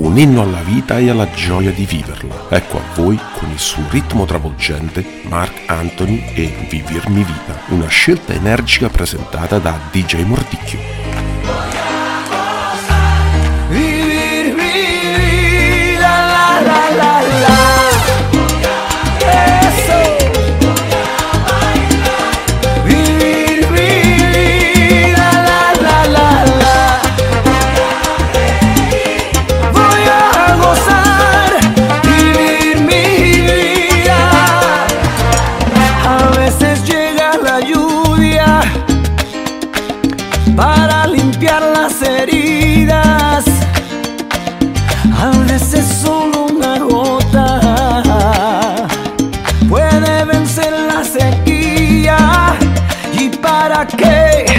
un inno alla vita e alla gioia di viverla. Ecco a voi, con il suo ritmo travolgente, Mark Anthony e Vivirmi Vita, una scelta energica presentata da DJ Mordicchio. parece solo una gota, puede vencer la sequía. ¿Y para qué?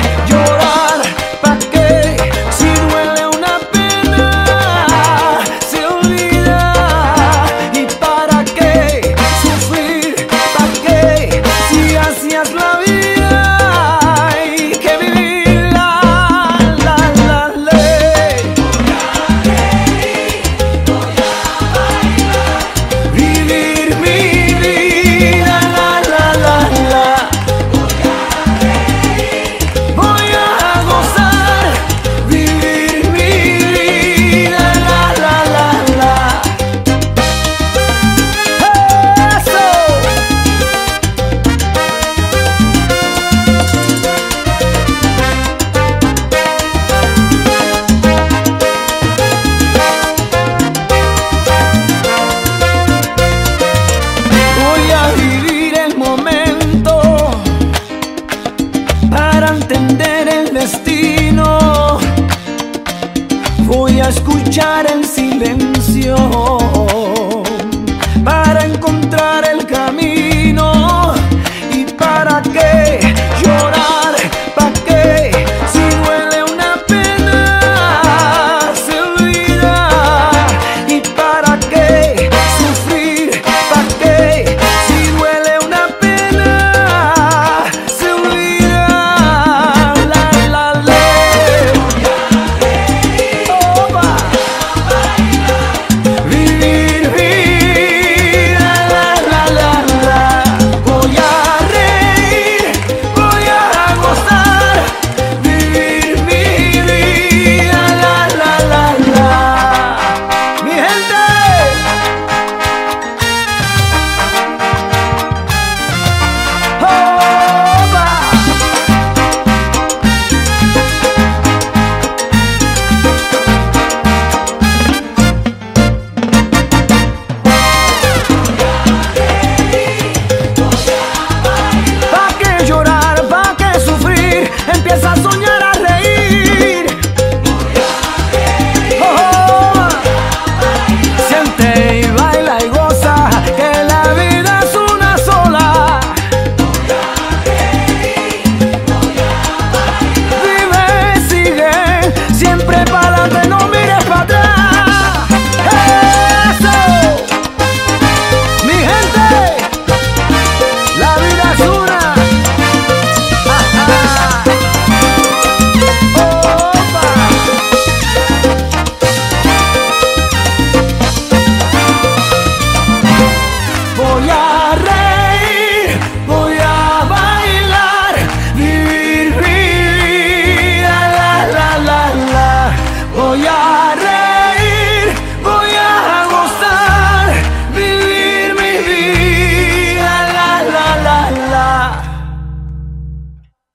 escuchar el silencio.